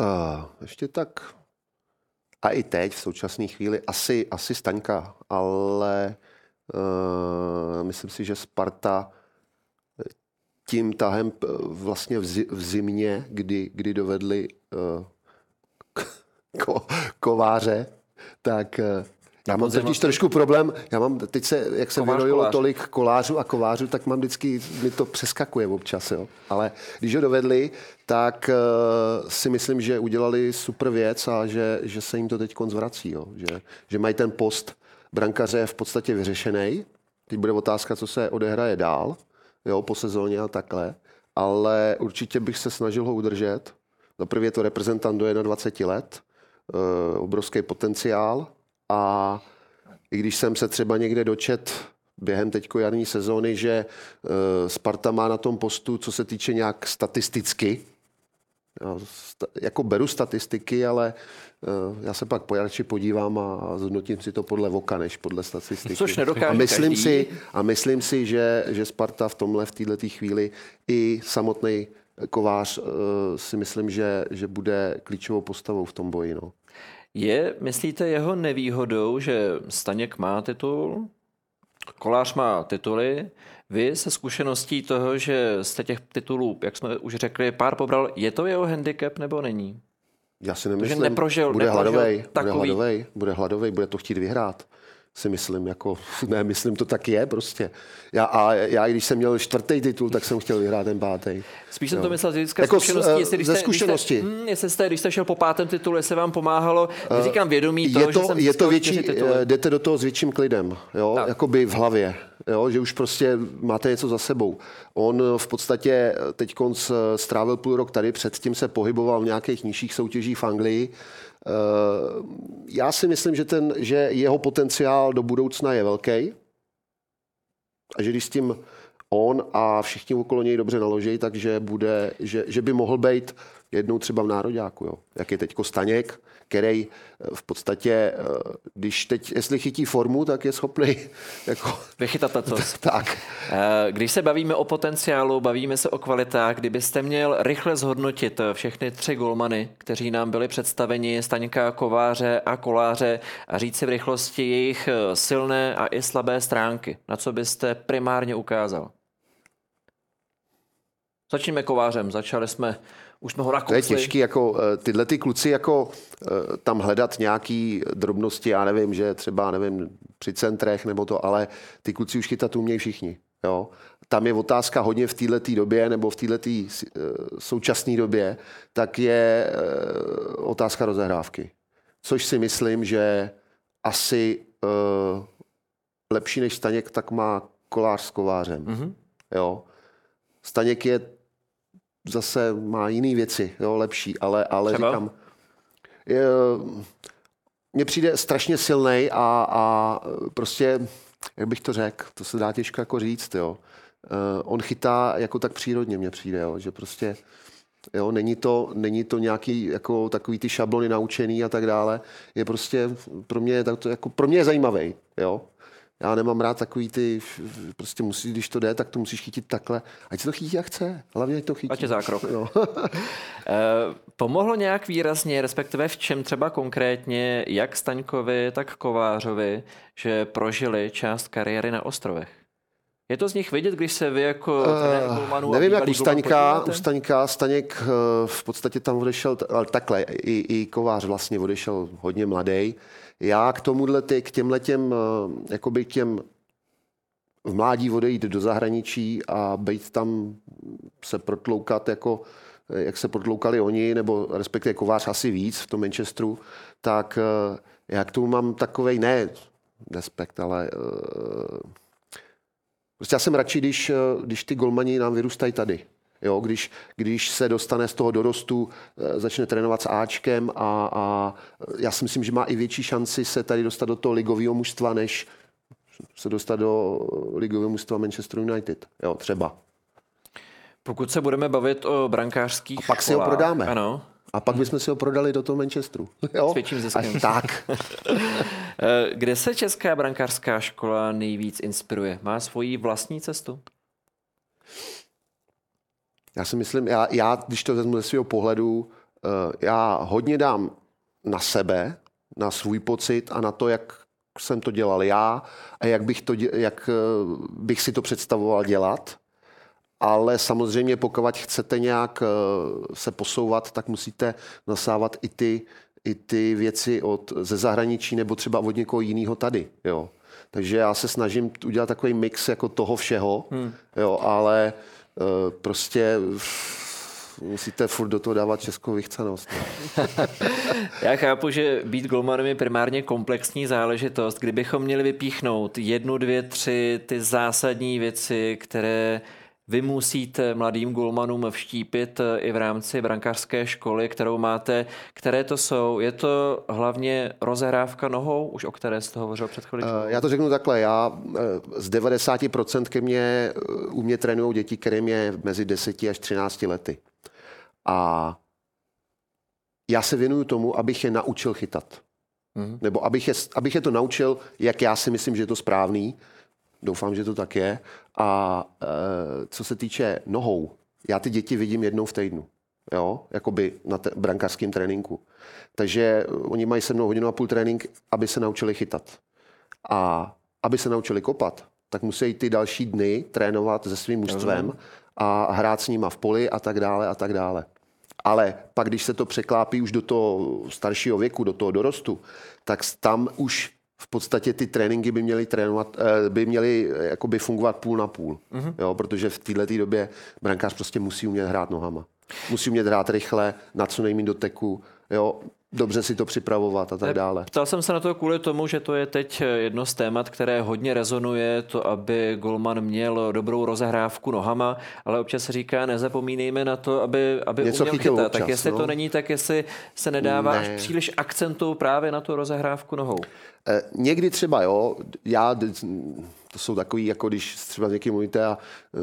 Uh, ještě tak a i teď v současné chvíli asi, asi Staňka, ale uh, myslím si, že Sparta tím tahem vlastně v zimě, kdy, kdy dovedli uh, ko, kováře, tak uh, já mám totiž trošku problém, já mám teď se, jak se vyrojilo tolik kolářů a kovářů, tak mám vždycky, mi to přeskakuje občas, jo. Ale když ho dovedli, tak uh, si myslím, že udělali super věc a že, že se jim to teď zvrací, jo. Že, že mají ten post brankaře v podstatě vyřešený. Teď bude otázka, co se odehraje dál jo, po sezóně a takhle, ale určitě bych se snažil ho udržet. Za prvě je to reprezentant do 21 let, obrovský potenciál a i když jsem se třeba někde dočet během teďko jarní sezóny, že Sparta má na tom postu, co se týče nějak statisticky, jako beru statistiky, ale já se pak po Jarči podívám a zhodnotím si to podle voka, než podle statistiky. Což nedokáže a myslím každý. si, a myslím si, že, že Sparta v tomhle, v této chvíli i samotný kovář uh, si myslím, že, že bude klíčovou postavou v tom boji. No. Je, myslíte, jeho nevýhodou, že Staněk má titul, Kolář má tituly, vy se zkušeností toho, že jste těch titulů, jak jsme už řekli, pár pobral, je to jeho handicap nebo není? Já si nemyslím, neprožil, bude neprožil hladovej, takový... bude hladovej, bude hladovej, bude to chtít vyhrát si myslím, jako, ne, myslím, to tak je prostě. Já, a já, když jsem měl čtvrtý titul, tak jsem chtěl vyhrát ten pátý. Spíš jsem jo. to myslel z hlediska jako zkušenosti, jestli, když ze jste, zkušenosti. Když jste, hm, jestli jste, když jste šel po pátém titulu, jestli vám pomáhalo, neříkám vědomí to, je to, že jsem je to větší, tituly. jdete do toho s větším klidem, jo, tak. jakoby v hlavě, jo, že už prostě máte něco za sebou. On v podstatě teď strávil půl rok tady, předtím se pohyboval v nějakých nižších soutěžích v Anglii, Eh, já si myslím, že, ten, že jeho potenciál do budoucna je velký a že když s tím on a všichni okolo něj dobře naloží, takže bude, že, že by mohl být jednou třeba v nároďáku, jo. jak je teďko Staněk, který eh, v podstatě, eh, když teď, jestli chytí formu, tak je schopný jako... Vychytat to. tak. Eh, když se bavíme o potenciálu, bavíme se o kvalitách, kdybyste měl rychle zhodnotit všechny tři golmany, kteří nám byli představeni, Staňka, Kováře a Koláře a říct si v rychlosti jejich silné a i slabé stránky, na co byste primárně ukázal? Začneme kovářem. Začali jsme už jsme ho nakousli. To je těžký, jako eh, tyhle ty kluci, jako eh, tam hledat nějaký drobnosti, já nevím, že třeba, nevím, při centrech nebo to, ale ty kluci už chytat umějí všichni. Jo? Tam je otázka hodně v této době nebo v této eh, současné době, tak je otázka rozehrávky. Což si myslím, že asi lepší než Staněk, tak má kolář s kovářem. Mm-hmm. Jo. Staněk je zase má jiné věci, jo, lepší, ale, ale Třeba? říkám, je, mně přijde strašně silný a, a prostě, jak bych to řekl, to se dá těžko jako říct, jo. Uh, on chytá jako tak přírodně, mně přijde, jo, že prostě Jo, není to, není to nějaký jako takový ty šablony naučený a tak dále. Je prostě pro mě, tak to, jako, pro mě je zajímavý. Jo? Já nemám rád takový ty, prostě musí, když to jde, tak to musíš chytit takhle. Ať se to chytí jak chce, hlavně ať to chytí. Ať je zákrok. No. Pomohlo nějak výrazně, respektive v čem třeba konkrétně, jak Staňkovi, tak Kovářovi, že prožili část kariéry na ostrovech? Je to z nich vidět, když se vy jako uh, Nevím, jak u Staňka, u Staňka, Staněk uh, v podstatě tam odešel, ale takhle, i, i Kovář vlastně odešel hodně mladý. Já k tomuhle, k těmhle těm, uh, jakoby těm v mládí odejít do zahraničí a být tam se protloukat jako jak se protloukali oni, nebo respektive Kovář asi víc v tom Manchesteru, tak já k tomu mám takovej, ne respekt, ale Prostě já jsem radši, když, eh, když ty golmani nám vyrůstají tady. Jo, když, když se dostane z toho dorostu, eh, začne trénovat s Ačkem a, a já si myslím, že má i větší šanci se tady dostat do toho ligového mužstva, než se dostat do ligového mužstva Manchester United. Jo, třeba. Pokud se budeme bavit o brankářských A pak školách, si ho prodáme. Ano. A pak bychom si ho prodali do toho Manchesteru. Jo? S větším ziskem. A tak. Eh, kde se česká brankářská škola nejvíc inspiruje? Má svoji vlastní cestu? Já si myslím, já, já když to vezmu ze svého pohledu, uh, já hodně dám na sebe, na svůj pocit a na to, jak jsem to dělal já a jak bych, to, jak uh, bych si to představoval dělat ale samozřejmě pokud chcete nějak eh, se posouvat, tak musíte nasávat i ty, i ty věci od, ze zahraničí nebo třeba od někoho jiného tady. Jo. Takže já se snažím udělat takový mix jako toho všeho, hmm. jo, ale uh, prostě musíte furt do toho dávat českou vychcenost. No. Já chápu, že být golmanem je primárně komplexní záležitost. Kdybychom měli vypíchnout jednu, dvě, tři ty zásadní věci, které vy musíte mladým golmanům vštípit eh, i v rámci brankářské školy, kterou máte. Které to jsou? Je to hlavně rozehrávka nohou, už o které jste hovořil před chvíličkou? Já to řeknu takhle, já z 90% ke mně, u mě trénují děti, kterým je mezi 10 až 13 lety. A já se věnuju tomu, abych je naučil chytat. Mm. Nebo abych je, abych je to naučil, jak já si myslím, že je to správný. Doufám, že to tak je. A e, co se týče nohou, já ty děti vidím jednou v týdnu. Jo, jakoby na te- brankářském tréninku. Takže oni mají se mnou hodinu a půl trénink, aby se naučili chytat. A aby se naučili kopat, tak musí ty další dny trénovat se svým mužstvem a hrát s nima v poli a tak dále a tak dále. Ale pak, když se to překlápí už do toho staršího věku, do toho dorostu, tak tam už v podstatě ty tréninky by měly trénovat, eh, by měly eh, jakoby fungovat půl na půl. Mm-hmm. Jo, protože v této době brankář prostě musí umět hrát nohama. Musí umět hrát rychle, na co nejmín doteku. Jo, dobře si to připravovat a tak dále. Ptal jsem se na to kvůli tomu, že to je teď jedno z témat, které hodně rezonuje, to, aby Golman měl dobrou rozehrávku nohama, ale občas se říká, nezapomínejme na to, aby, aby Něco uměl chytat. občas, tak jestli no. to není, tak jestli se nedává Ne. až příliš akcentu právě na tu rozehrávku nohou. Eh, Někdy třeba, jo, já, to jsou takový, jako když třeba s někým mluvíte a eh,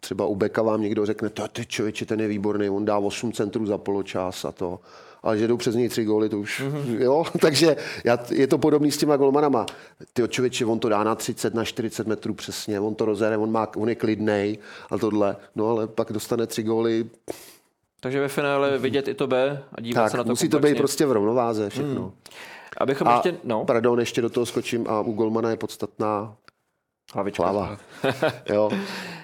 třeba u Beka vám někdo řekne, to ty člověče, ten je výborný, on dá 8 centrů za poločas a to. Ale že jdou přes něj tři góly, to už, mm-hmm. jo, takže já, je to podobný s těma golmanama. Ty člověče, on to dá na 30, na 40 metrů přesně, on to rozhraje, on, má, on je klidnej a tohle, no ale pak dostane tři góly, Takže ve finále vidět i to B a dívat tak se na to musí to být prostě v rovnováze všechno. Mm. Abychom A, ještě, no, pardon, ještě do toho skočím a u golmana je podstatná hlavička. Hlava. jo.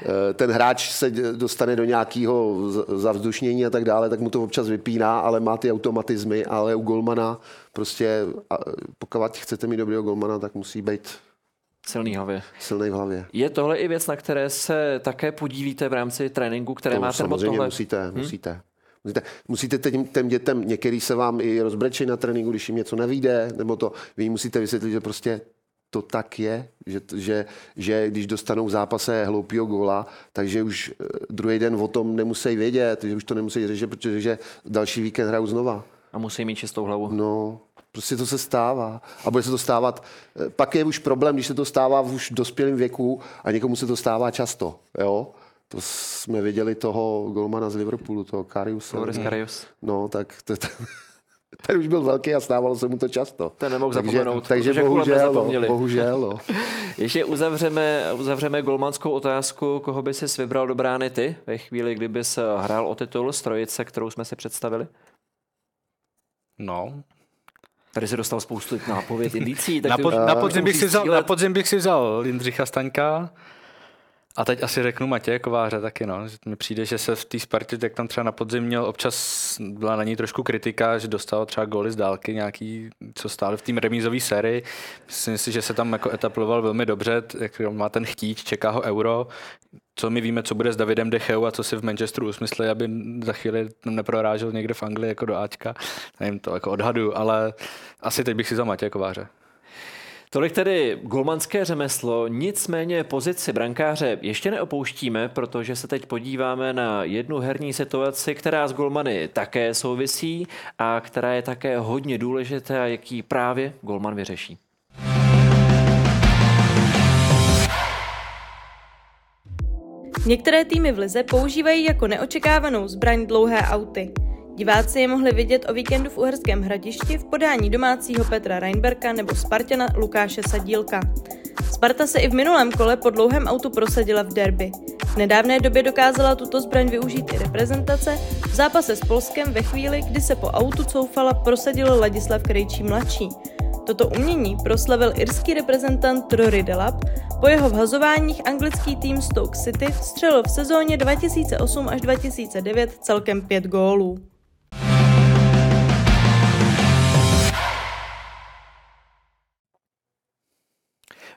Eh, Ten hráč se dostane do nějakého zavzdušnění a tak dále, tak mu to občas vypíná, ale má ty automatizmy, ale u golmana prostě, pokud chcete mít dobrého golmana, tak musí být Silný hlavě. silný v hlavě. Je tohle i věc, na které se také podílíte v rámci tréninku, které To máte samozřejmě tohle? musíte, musíte. Musíte, musíte těm, těm dětem, některý se vám i rozbrečí na tréninku, když jim něco nevíde, nebo to, vy jim musíte vysvětlit, že prostě to tak je, že, že, že když dostanou v zápase hloupýho góla, takže už eh, druhý den o tom nemusí vědět, že už to nemusí řešit, protože že další víkend hrajou znova. A musí mít čistou hlavu. No, prostě to se stává. A bude se to stávat. eh, Pak je už problém, když se to stává v už dospělém věku a někomu se to stává často. Jo? To jsme viděli toho golmana z Liverpoolu, toho Kariuse. Loris Karius. No, tak to, to, ten už byl velký a stávalo se mu to často. Ten nemohl takže, zapomenout, Takže bohužel, bohužel. No. Ještě uzavřeme, uzavřeme golmanskou otázku, koho by si vybral do brány ty ve chvíli, kdyby se hrál o titul z trojice, kterou jsme si představili? No, Tady se dostal spoustu nápověd indicí. tak na, pod, na, podzim bych si vzal, na podzim bych si vzal Lindřicha Staňka a teď asi řeknu Matěje Kováře taky, no. Že mi přijde, že se v té Spartě, tak tam třeba na podzim měl občas, byla na ní trošku kritika, že dostal třeba góly z dálky nějaký, co stále v té remízové sérii. Myslím si, že se tam jako etaploval velmi dobře, jak má ten chtíč, čeká ho euro. Co my víme, co bude s Davidem Decheu a co si v Manchesteru usmyslí, aby za chvíli neprorážel někde v Anglii jako do Ačka. Nevím, to jako odhadu, ale asi teď bych si vzal Matěje Kováře. Tolik tedy golmanské řemeslo, nicméně pozici brankáře ještě neopouštíme, protože se teď podíváme na jednu herní situaci, která s golmany také souvisí a která je také hodně důležitá, jaký právě golman vyřeší. Některé týmy v Lize používají jako neočekávanou zbraň dlouhé auty. Diváci je mohli vidět o víkendu v Uherském hradišti v podání domácího Petra Reinberka nebo Spartana Lukáše Sadílka. Sparta se i v minulém kole po dlouhém autu prosadila v derby. V nedávné době dokázala tuto zbraň využít i reprezentace v zápase s Polskem ve chvíli, kdy se po autu coufala prosadil Ladislav Krejčí mladší. Toto umění proslavil irský reprezentant Rory Delap. Po jeho vhazováních anglický tým Stoke City vstřelil v sezóně 2008 až 2009 celkem pět gólů.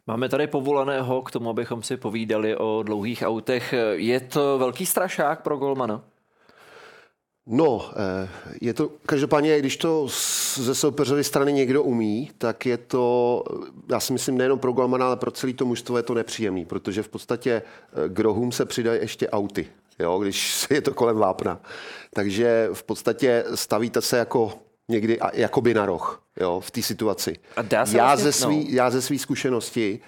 Máme tady povolaného k tomu, abychom si povídali o dlouhých autech. Je to velký strašák pro golmana? No, eh, je to, každopádně, když to ze soupeřové strany někdo umí, tak je to, já si myslím, nejenom pro golmana, ale pro celý to mužstvo je to nepříjemný, protože v podstatě eh, k rohům se přidají ještě auty, jo, když je to kolem vápna. Takže v podstatě stavíte se jako někdy jakoby na roh jo, v té situaci. A dá se já, vlastně, ze svý, no. já ze své zkušenosti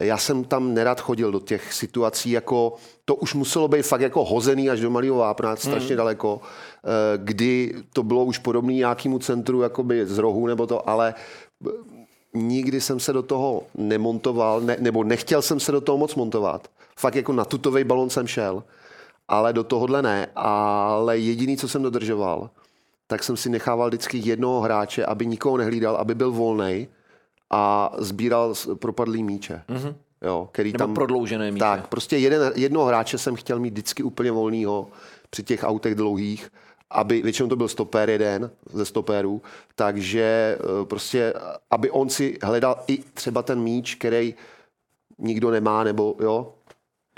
já jsem tam nerad chodil do těch situací, jako to už muselo být fakt jako hozený až do malého vápna, strašně hmm. daleko, eh, kdy to bylo už podobné nějakému centru jakoby z rohu nebo to, ale eh, nikdy jsem se do toho nemontoval, ne, nebo nechtěl jsem se do toho moc montovat. Fakt jako na tutový balon jsem šel, ale do tohohle ne. Ale jediný, co jsem dodržoval, tak jsem si nechával vždycky jednoho hráče, aby nikoho nehlídal, aby byl volný a sbíral propadlý míče. Mm-hmm. Jo, který Nebo tam, prodloužené míče. Tak, prostě jeden, jednoho hráče jsem chtěl mít vždycky úplně volného při těch autech dlouhých, aby, většinou to byl stopér jeden ze stopérů, takže eh, prostě, aby on si hledal i třeba ten míč, který nikdo nemá, nebo jo,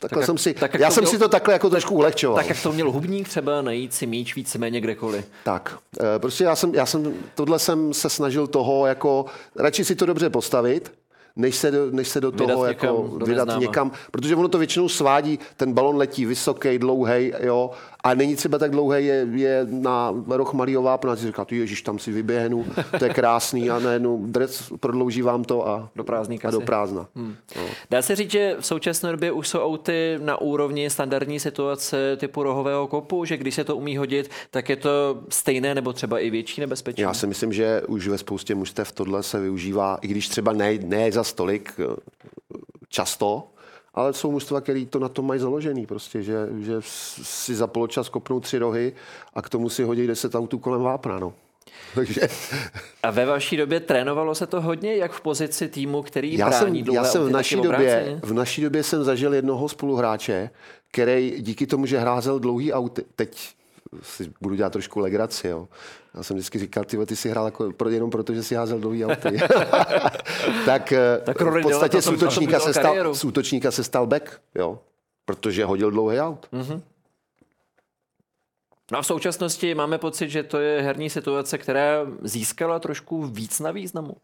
Takhle tak jsem si, tak já jsem měl, si to takhle jako trošku ulehčoval. Tak jak to měl hubník třeba najít si míč víceméně kdekoliv. Tak, eh, prostě já jsem, já jsem, tohle jsem se snažil toho jako, radši si to dobře postavit, než se do, než se do vydat toho někam, jako do vydat někam, protože ono to většinou svádí, ten balon letí vysoký, dlouhý, jo, a není třeba tak dlouhý, je, je na roh malýho vápna, a si říká, ty ježiš, tam si vyběhnu, to je krásný a najednou dres prodlouží vám to a do, prázdný a do prázdna. Hmm. No. Dá se říct, že v současné době už jsou auty na úrovni standardní situace typu rohového kopu, že když se to umí hodit, tak je to stejné nebo třeba i větší nebezpečí? Já si myslím, že už ve spoustě mužstev tohle se využívá, i když třeba ne, ne za stolik eh, často, ale jsou mužstva, který to na tom mají založený, prostě, že, že si za poločas kopnou tři rohy a k tomu si hodí deset autů kolem vápna. No. Takže... A ve vaší době trénovalo se to hodně, jak v pozici týmu, který já brání jsem, já jsem v naší, době, v naší době jsem zažil jednoho spoluhráče, který díky tomu, že hrázel dlouhý auty, teď si budu dělat trošku legraci, jo. Já jsem vždycky říkal, ty, ty si hrál jako pro, jenom proto, že si házel dlouhý auty. tak, eh, tak v podstatě z útočníka, se stal, z útočníka se stal back, jo. Protože hodil dlouhý aut. Mm-hmm. No a v současnosti máme pocit, že to je herní situace, která získala trošku víc na významu.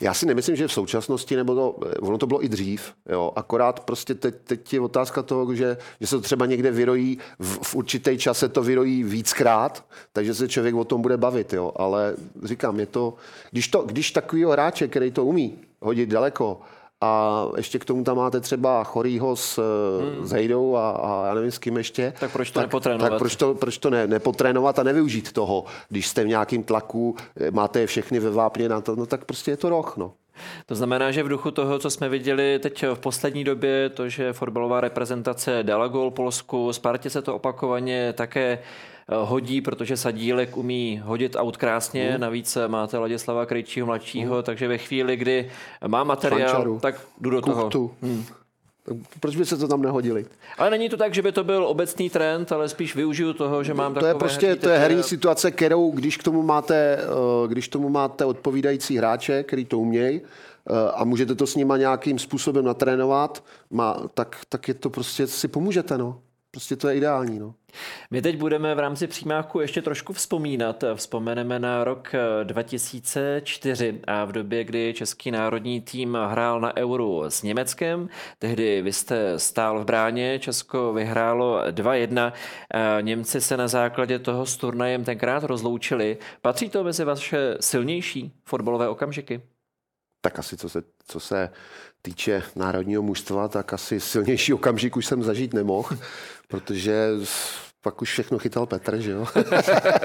Já si nemyslím, že v současnosti, nebo to, ono to bylo i dřív, jo, akorát prostě teď, teď je otázka toho, že, že se to třeba někde vyrojí, v, v určitý čas se to vyrojí víckrát, takže se člověk o tom bude bavit, jo, ale říkám, je to, když, to, když takovýho hráče, který to umí hodit daleko, a ještě k tomu tam máte třeba chorýho s, hmm. s Hejdou a, a já nevím s kým ještě. Tak proč to tak, nepotrénovat? Tak proč to, proč to ne, nepotrénovat a nevyužít toho, když jste v nějakém tlaku, máte je všechny ve vápně na to, no tak prostě je to roh, no. To znamená, že v duchu toho, co jsme viděli teď v poslední době, to, že fotbalová reprezentace dala gol Polsku, Spartě se to opakovaně také hodí, protože Sadílek umí hodit aut krásně, mm. navíc máte Ladislava Krejčího mladšího, mm. takže ve chvíli, kdy má materiál, Fančaru. tak jdu do Kuchtu. toho. Hmm. Proč by se to tam nehodili? Ale není to tak, že by to byl obecný trend, ale spíš využiju toho, že mám to je prostě to je herní situace, kterou, když k tomu máte, eh, když k tomu máte odpovídající hráče, který to umějí, eh, a můžete to s nima nějakým způsobem natrénovat, má, tak, tak je to prostě, si pomůžete, no. Prostě to je ideální. No. My teď budeme v rámci přímáku ještě trošku vzpomínat. Vzpomeneme na rok 2004 eh, a v době, kdy český národní tým hrál na Euru s Německem. Tehdy vy jste stál v bráně, Česko vyhrálo 2-1. Eh, Němci se na základě toho s turnajem tenkrát rozloučili. Patří to mezi vaše silnější fotbalové okamžiky? Tak asi co se, co se týče národního mužstva, tak asi silnější okamžik už jsem zažít nemohl, protože pak už všechno chytal Petr, že jo?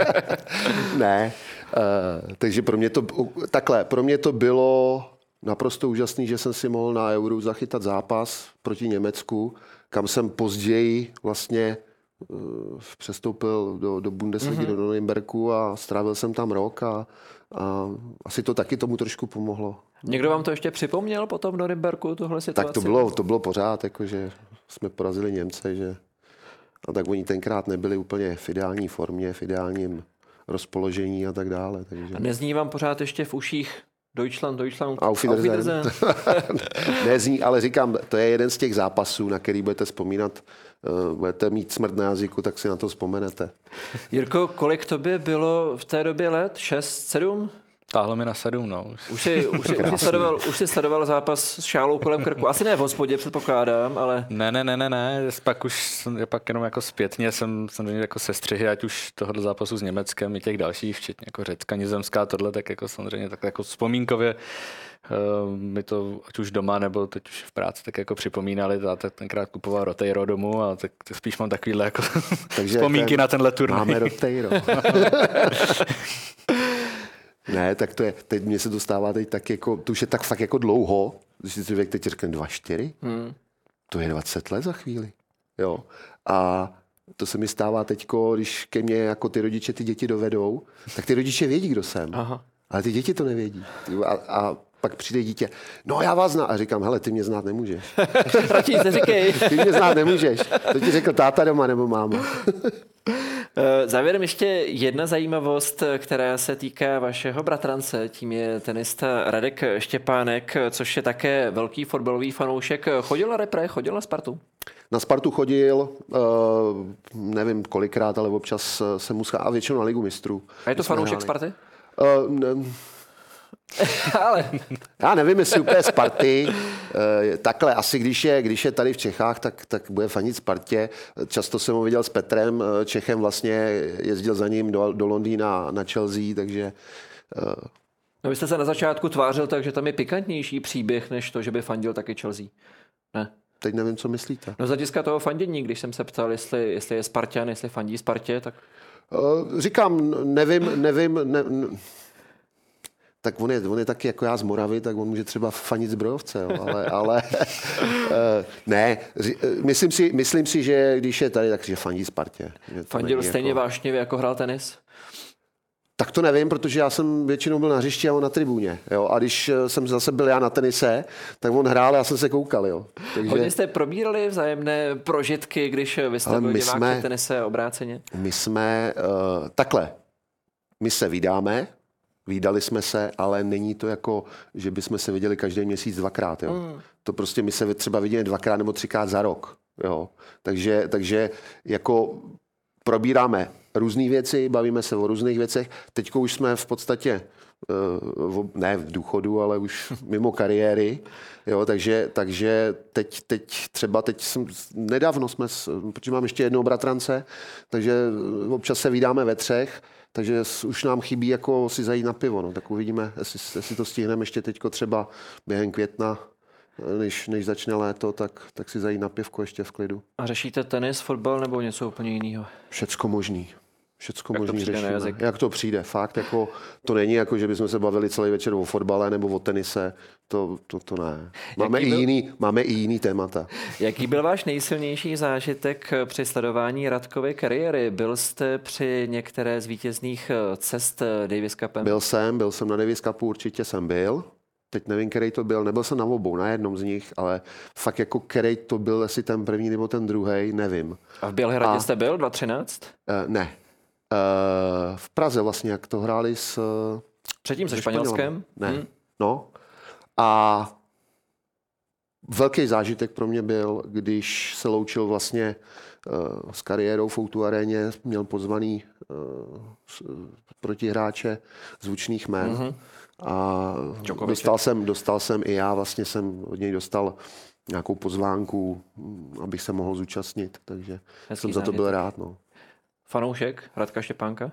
ne. Uh, takže pro mě to, takhle, pro mě to bylo naprosto úžasný, že jsem si mohl na Euro zachytat zápas proti Německu, kam jsem později vlastně uh, přestoupil do, do Bundesligy, mm-hmm. do Nürnbergu a strávil jsem tam rok a, a asi to taky tomu trošku pomohlo. Někdo vám to ještě připomněl potom v Norimberku, tuhle situaci? Tak to bylo, to bylo pořád, jako že jsme porazili Němce, že a tak oni tenkrát nebyli úplně v ideální formě, v ideálním rozpoložení a tak dále. Takže... A nezní vám pořád ještě v uších Deutschland, Deutschland. Auf Wiedersehen. Nezní, ale říkám, to je jeden z těch zápasů, na který budete vzpomínat, uh, budete mít smrt na jazyku, tak si na to vzpomenete. Jirko, kolik tobě bylo v té době let? 6, 7? Táhlo mi na sedm, no. Už jsi, už, jsi, už, jsi sledoval, už jsi sledoval zápas s šálou kolem krku. Asi ne v hospodě, předpokládám, ale... Ne, ne, ne, ne, ne. Pak už jsem, pak jenom jako zpětně jsem, jsem měl jako sestřihy, ať už tohoto zápasu s Německem i těch dalších, včetně jako Řecka, Nizozemská, tohle, tak jako samozřejmě tak jako vzpomínkově uh, mi to, ať už doma nebo teď už v práci, tak jako připomínali, tak tenkrát kupoval Roteiro domů a tak, tak spíš mám takovýhle jako Takže vzpomínky ten, na tenhle turnaj. Máme Roteiro. Ne, tak to je, teď mě se to stává teď tak jako, to už je tak fakt jako dlouho, když si člověk teď řekne dva, čtyři, hmm. to je 20 let za chvíli. Jo. A to se mi stává teď, když ke mně jako ty rodiče ty děti dovedou, tak ty rodiče vědí, kdo jsem. Aha. Ale ty děti to nevědí. A, a pak přijde dítě, no já vás znám. A říkám, hele, ty mě znát nemůžeš. Radši říkej. ty mě znát nemůžeš. To ti řekl táta doma nebo máma. Eh, závěrem ještě jedna zajímavost, která se týká vašeho bratrance, tím je tenista Radek Štěpánek, což je také velký fotbalový fanoušek. Chodil na repre, chodil na Spartu? Na Spartu chodil, uh, nevím kolikrát, ale občas se mu a většinou na Ligu mistrů. A je to fanoušek Sparty? Uh, ne, Ale já nevím, jestli úplně Sparty. Eh, takhle, asi když je, když je tady v Čechách, tak, tak bude fanit Spartě. Často jsem ho viděl s Petrem eh, Čechem, vlastně jezdil za ním do, do Londýna na Chelsea, takže eh, No vy jste se na začátku tvářil tak, že tam je pikantnější příběh, než to, že by fandil taky Chelsea. Ne. Teď nevím, co myslíte. No z hlediska toho fandění, když jsem se ptal, jestli, jestli je Spartan, jestli fandí Spartě, tak... Říkám, nevím, nevím, ne, tak on je, on je taky jako já z Moravy, tak on může třeba fanit zbrojovce, jo, ale, ale eh, ne, eh, myslím si, myslím si, že když je tady, tak že fandí Spartě. Fandil stejně jako... vášnivě, jako hrál tenis? Tak to nevím, protože já jsem většinou byl na hřišti a on na tribuně. Jo? A když eh, jsem zase byl já na tenise, tak on hrál a já jsem se koukal. Jo? Takže... Hodně jste probírali vzájemné prožitky, když vy jste byl jsme, tenise obráceně? My jsme uh, takhle. My se vydáme, Výdali jsme se, ale není to jako, že bychom se viděli každý měsíc dvakrát. Jo. Mm. To prostě my se třeba vidíme dvakrát nebo třikrát za rok. Jo. Takže, takže jako probíráme různé věci, bavíme se o různých věcech. Teď už jsme v podstatě uh, ne v důchodu, ale už mimo kariéry. Jo, takže, takže teď, teď třeba teď jsem, nedávno jsme, protože mám ještě jednou bratrance, takže občas se vydáme ve třech takže už nám chybí jako si zajít na pivo. No. Tak uvidíme, jestli, jestli to stihneme ještě teď třeba během května, než, než začne léto, tak, tak si zajít na pivko ještě v klidu. A řešíte tenis, fotbal nebo něco úplně jiného? Všecko možný. Všecko možný řešíme. Jak to přijde, fakt, jako, to není jako, že bychom se bavili celý večer o fotbale nebo o tenise, to, to, to ne. Máme i, byl... jiný, máme i jiný témata. Jaký byl váš nejsilnější zážitek při sledování Radkovy kariéry? Byl jste při některé z vítězných eh, cest eh, Davis Cupem? Byl jsem, byl jsem na Davis Cupu, určitě jsem byl. Teď nevím, který to byl, nebyl jsem na obou, na jednom z nich, ale fakt jako který to byl, jestli ten první nebo ten druhý, nevím. A v Bělehradě A... jste byl 2013? Uh, ne, Eh, v Praze vlastně, jak to hráli s... Předtím se Španělskem? Ne, hmm. no. A velký zážitek pro mě byl, když se loučil vlastně uh, s kariérou v Outu aréně, měl pozvaný protihráče zvučných men. Mm-hmm. A dostal jsem, dostal jsem i já, vlastně jsem od něj dostal nějakou pozvánku, abych se mohl zúčastnit, takže Hezký jsem za to byl rád. No fanoušek Radka Štěpánka?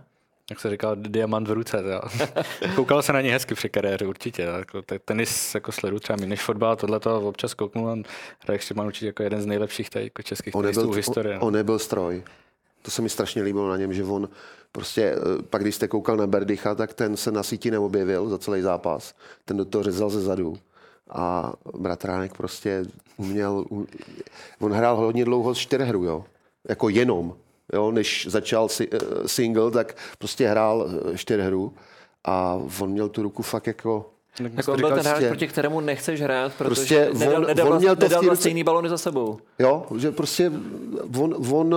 Jak se říká, diamant v ruce. Koukal se na ně hezky při kariéře, určitě. Jako, tenis jako sledu třeba méně než fotbal, tohle to občas kouknu a Radek Štěpán určitě jako jeden z nejlepších tady, jako českých on tenistů v historii. On, on nebyl stroj. To se mi strašně líbilo na něm, že on prostě, eh, pak když jste koukal na Berdycha, tak ten se na síti neobjevil za celý zápas. Ten do toho řezal ze zadu. A bratránek prostě uměl, on hrál hodně dlouho z čtyřhru, jo. Jako jenom jo, než začal si, uh, single, tak prostě hrál uh, čtyřhru a on měl tu ruku fakt jako Tak on byl ten hráč, proti kterému nechceš hrát, protože Prostě nedal, on- nedal, on měl to nedal ruce- stejný balony za sebou. Jo, že prostě on, on,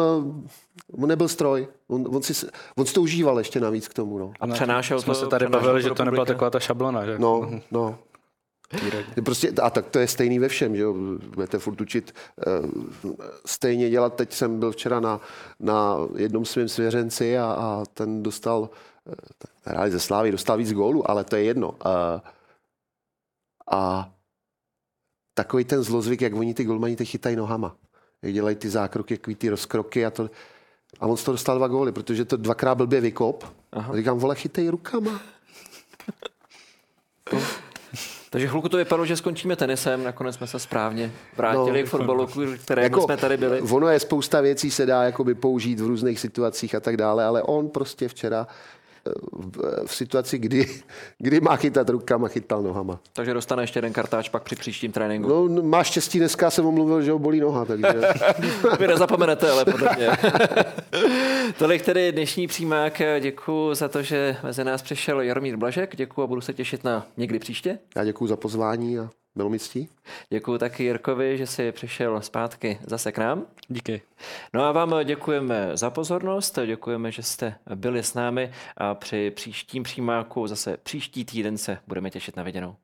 on nebyl stroj. On, on, si, on si to užíval ještě navíc k tomu. No, A přenášel Jsme to, se tady bavili, že to nebyla taková ta šablona, že? no. no. Prostě, a tak to je stejný ve všem, že jo? Budete furt učit uh, stejně dělat. Teď jsem byl včera na, na jednom svém svěřenci a, a ten dostal, uh, hráli ze Slávy, dostal víc gólů, ale to je jedno. Uh, a takový ten zlozvyk, jak oni ty golmani teď chytají nohama. Jak dělají ty zákroky, jaký ty rozkroky a to. A on z toho dostal dva góly, protože to dvakrát blbě vykop. A říkám, vole, chytej rukama. Takže chvilku to vypadalo, že skončíme tenisem, nakonec jsme se správně vrátili No, k fotbalu, kterému Jako, jsme tady byli. Ono je spousta věcí, se dá jakoby použít v různých situacích a tak dále, ale on prostě včera v, v situaci, kdy, kdy má chytat rukama, chytal nohama. Takže dostane ještě jeden kartáč pak při příštím tréninku. No, n- má štěstí, dneska jsem omluvil, že ho bolí noha, takže Vy nezapomenete, ale podobně. Tolik tedy dnešní přímák. Děkuji za to, že mezi nás přišel Jaromír Blažek. Děkuji a budu se těšit na někdy příště. já děkuji za pozvání a bylo mi ctí. Děkuji taky Jirkovi, že si přišel zpátky zase k nám. Díky. No a vám děkujeme za pozornost, děkujeme, že jste byli s námi a při příštím přímáku zase příští týden se budeme těšit na viděnou.